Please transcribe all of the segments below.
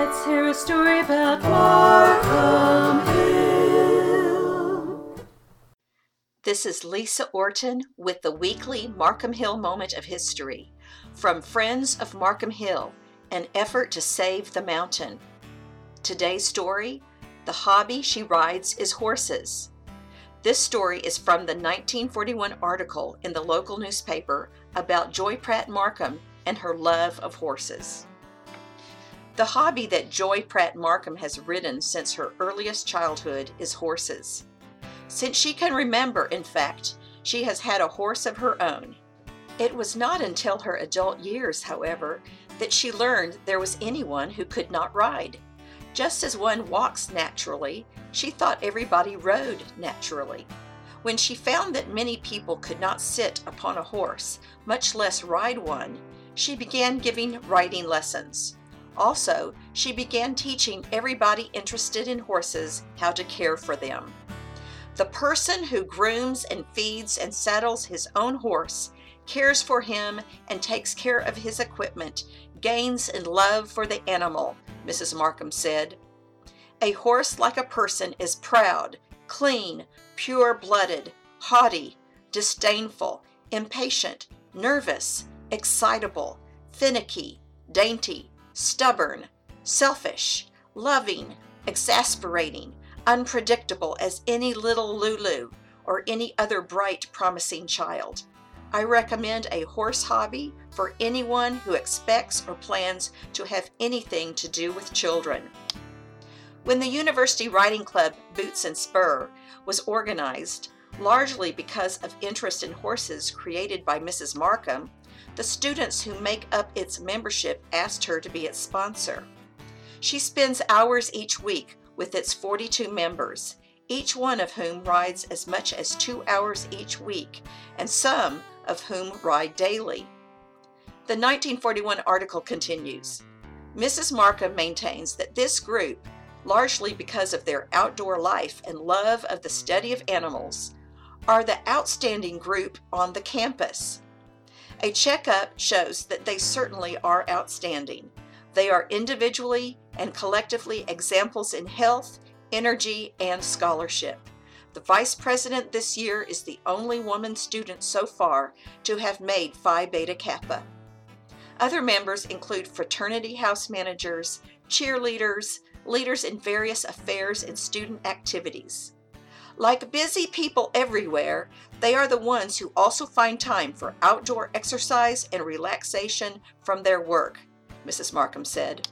Let's hear a story about Markham Hill. This is Lisa Orton with the weekly Markham Hill Moment of History from Friends of Markham Hill, an effort to save the mountain. Today's story The hobby she rides is horses. This story is from the 1941 article in the local newspaper about Joy Pratt Markham and her love of horses. The hobby that Joy Pratt Markham has ridden since her earliest childhood is horses. Since she can remember, in fact, she has had a horse of her own. It was not until her adult years, however, that she learned there was anyone who could not ride. Just as one walks naturally, she thought everybody rode naturally. When she found that many people could not sit upon a horse, much less ride one, she began giving riding lessons. Also, she began teaching everybody interested in horses how to care for them. The person who grooms and feeds and saddles his own horse, cares for him, and takes care of his equipment gains in love for the animal, Mrs. Markham said. A horse, like a person, is proud, clean, pure blooded, haughty, disdainful, impatient, nervous, excitable, finicky, dainty, stubborn, selfish, loving, exasperating, unpredictable as any little Lulu or any other bright, promising child. I recommend a horse hobby for anyone who expects or plans to have anything to do with children. When the University Riding Club Boots and Spur was organized, largely because of interest in horses created by Mrs. Markham, the students who make up its membership asked her to be its sponsor. She spends hours each week with its 42 members, each one of whom rides as much as two hours each week, and some of whom ride daily. The 1941 article continues Mrs. Markham maintains that this group, largely because of their outdoor life and love of the study of animals, are the outstanding group on the campus. A checkup shows that they certainly are outstanding. They are individually and collectively examples in health, energy, and scholarship. The vice president this year is the only woman student so far to have made Phi Beta Kappa. Other members include fraternity house managers, cheerleaders, leaders in various affairs and student activities. Like busy people everywhere, they are the ones who also find time for outdoor exercise and relaxation from their work, Mrs. Markham said.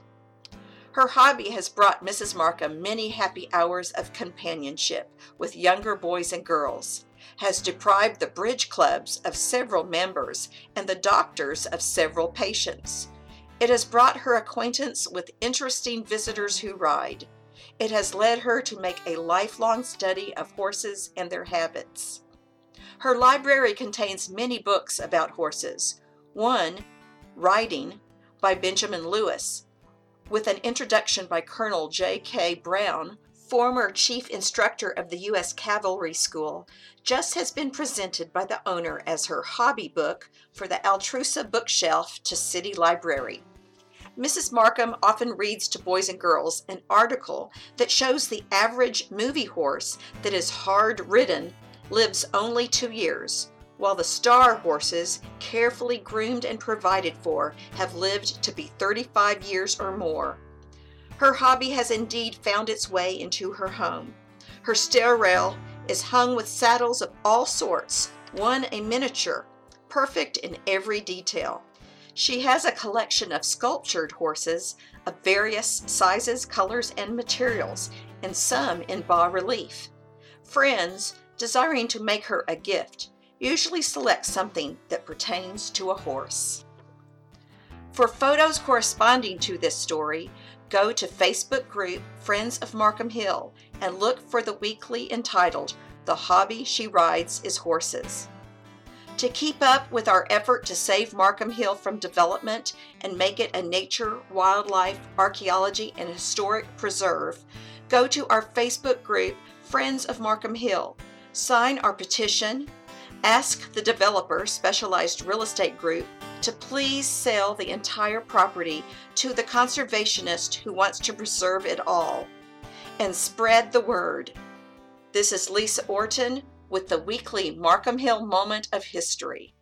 Her hobby has brought Mrs. Markham many happy hours of companionship with younger boys and girls, has deprived the bridge clubs of several members and the doctors of several patients. It has brought her acquaintance with interesting visitors who ride. It has led her to make a lifelong study of horses and their habits. Her library contains many books about horses. One, Riding, by Benjamin Lewis, with an introduction by Colonel J.K. Brown, former chief instructor of the U.S. Cavalry School, just has been presented by the owner as her hobby book for the Altrusa bookshelf to City Library. Mrs. Markham often reads to boys and girls an article that shows the average movie horse that is hard ridden lives only two years, while the star horses, carefully groomed and provided for, have lived to be 35 years or more. Her hobby has indeed found its way into her home. Her stair rail is hung with saddles of all sorts, one a miniature, perfect in every detail. She has a collection of sculptured horses of various sizes, colors, and materials, and some in bas relief. Friends, desiring to make her a gift, usually select something that pertains to a horse. For photos corresponding to this story, go to Facebook group Friends of Markham Hill and look for the weekly entitled The Hobby She Rides is Horses. To keep up with our effort to save Markham Hill from development and make it a nature, wildlife, archaeology, and historic preserve, go to our Facebook group Friends of Markham Hill, sign our petition, ask the developer, Specialized Real Estate Group, to please sell the entire property to the conservationist who wants to preserve it all. And spread the word. This is Lisa Orton with the weekly Markham Hill Moment of History.